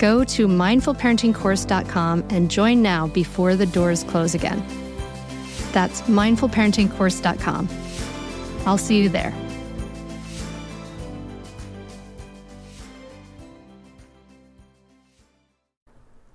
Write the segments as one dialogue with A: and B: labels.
A: Go to mindfulparentingcourse.com and join now before the doors close again. That's mindfulparentingcourse.com. I'll see you there.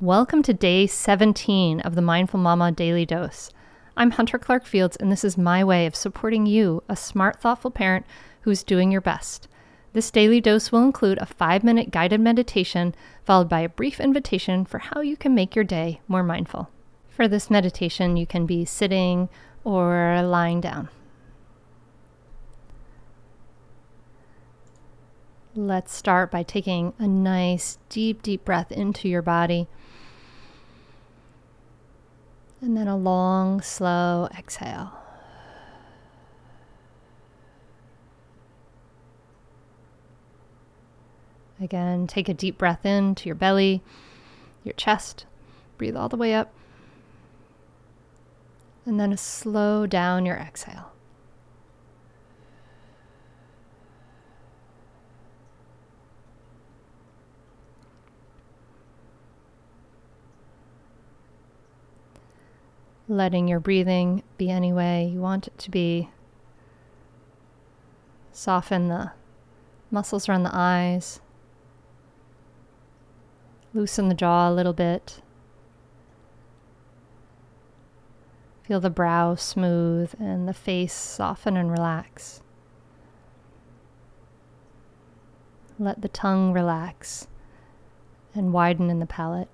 B: Welcome to day 17 of the Mindful Mama Daily Dose. I'm Hunter Clarke Fields, and this is my way of supporting you, a smart, thoughtful parent who's doing your best. This daily dose will include a five minute guided meditation, followed by a brief invitation for how you can make your day more mindful. For this meditation, you can be sitting or lying down. Let's start by taking a nice, deep, deep breath into your body. And then a long, slow exhale. Again, take a deep breath in to your belly, your chest. Breathe all the way up. And then slow down your exhale. Letting your breathing be any way you want it to be. Soften the muscles around the eyes. Loosen the jaw a little bit. Feel the brow smooth and the face soften and relax. Let the tongue relax and widen in the palate.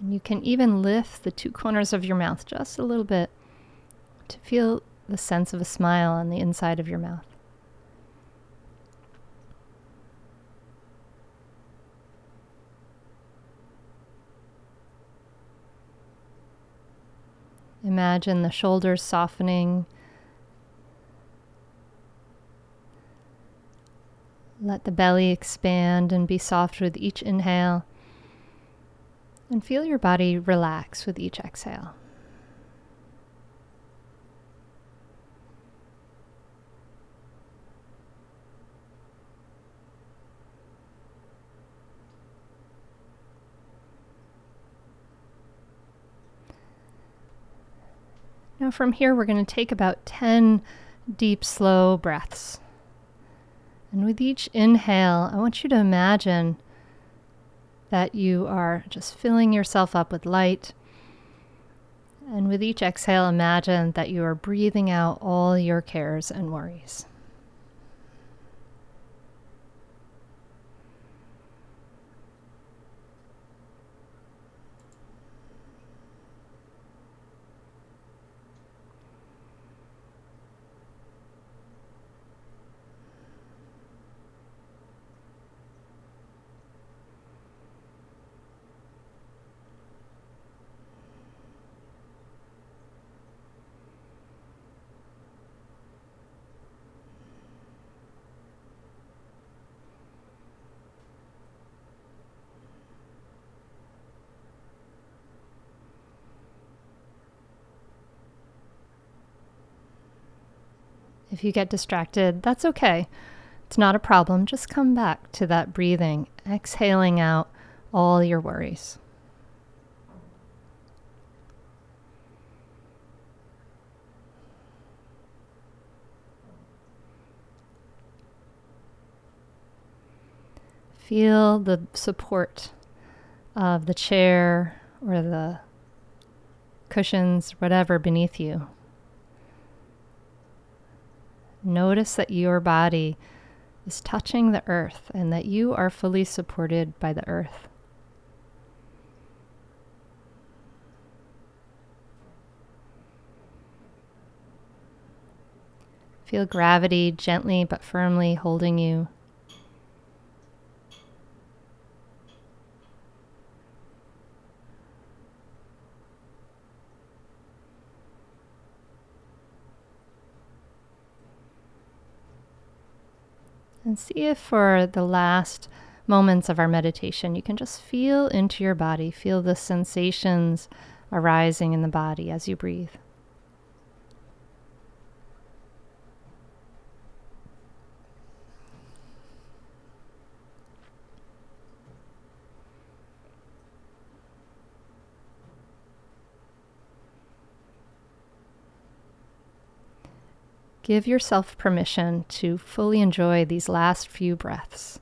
B: And you can even lift the two corners of your mouth just a little bit to feel the sense of a smile on the inside of your mouth. Imagine the shoulders softening. Let the belly expand and be soft with each inhale. And feel your body relax with each exhale. Now, from here, we're going to take about 10 deep, slow breaths. And with each inhale, I want you to imagine that you are just filling yourself up with light. And with each exhale, imagine that you are breathing out all your cares and worries.
A: If you get distracted, that's okay. It's not a problem. Just come back to that breathing, exhaling out all your worries. Feel the support of the chair or the cushions, whatever beneath you. Notice that your body is touching the earth and that you are fully supported by the earth. Feel gravity gently but firmly holding you. And see if for the last moments of our meditation, you can just feel into your body, feel the sensations arising in the body as you breathe. Give yourself permission to fully enjoy these last few breaths.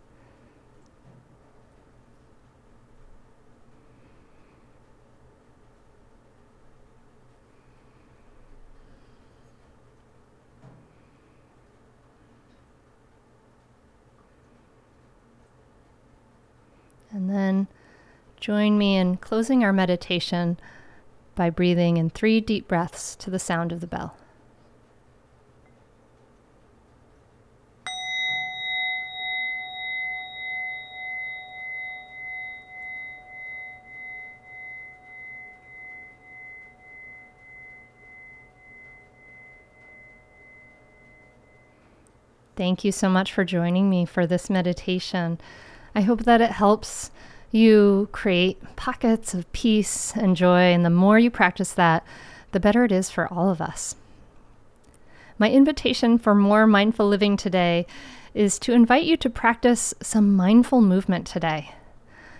A: And then join me in closing our meditation by breathing in three deep breaths to the sound of the bell. Thank you so much for joining me for this meditation. I hope that it helps you create pockets of peace and joy. And the more you practice that, the better it is for all of us. My invitation for more mindful living today is to invite you to practice some mindful movement today.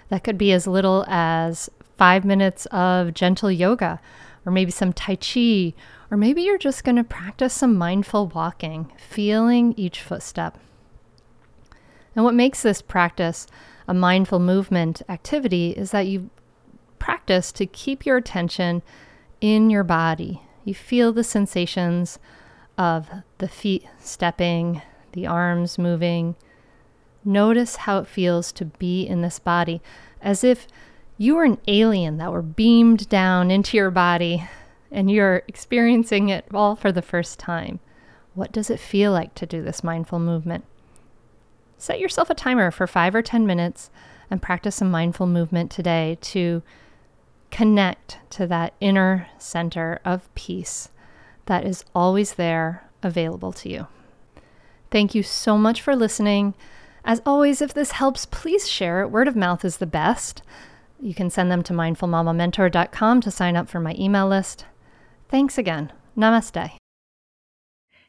A: That could be as little as five minutes of gentle yoga, or maybe some Tai Chi, or maybe you're just going to practice some mindful walking, feeling each footstep. And what makes this practice a mindful movement activity is that you practice to keep your attention in your body. You feel the sensations of the feet stepping, the arms moving. Notice how it feels to be in this body, as if you are an alien that were beamed down into your body and you're experiencing it all for the first time. What does it feel like to do this mindful movement? Set yourself a timer for five or 10 minutes and practice some mindful movement today to connect to that inner center of peace that is always there available to you. Thank you so much for listening. As always, if this helps, please share it. Word of mouth is the best. You can send them to mindfulmamamentor.com to sign up for my email list. Thanks again. Namaste.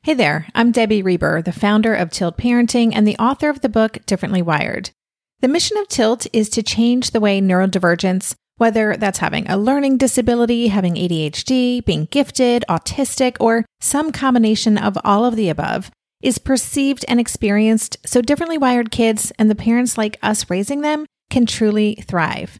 C: Hey there, I'm Debbie Reber, the founder of Tilt Parenting and the author of the book Differently Wired. The mission of Tilt is to change the way neurodivergence, whether that's having a learning disability, having ADHD, being gifted, autistic, or some combination of all of the above, is perceived and experienced so differently wired kids and the parents like us raising them can truly thrive.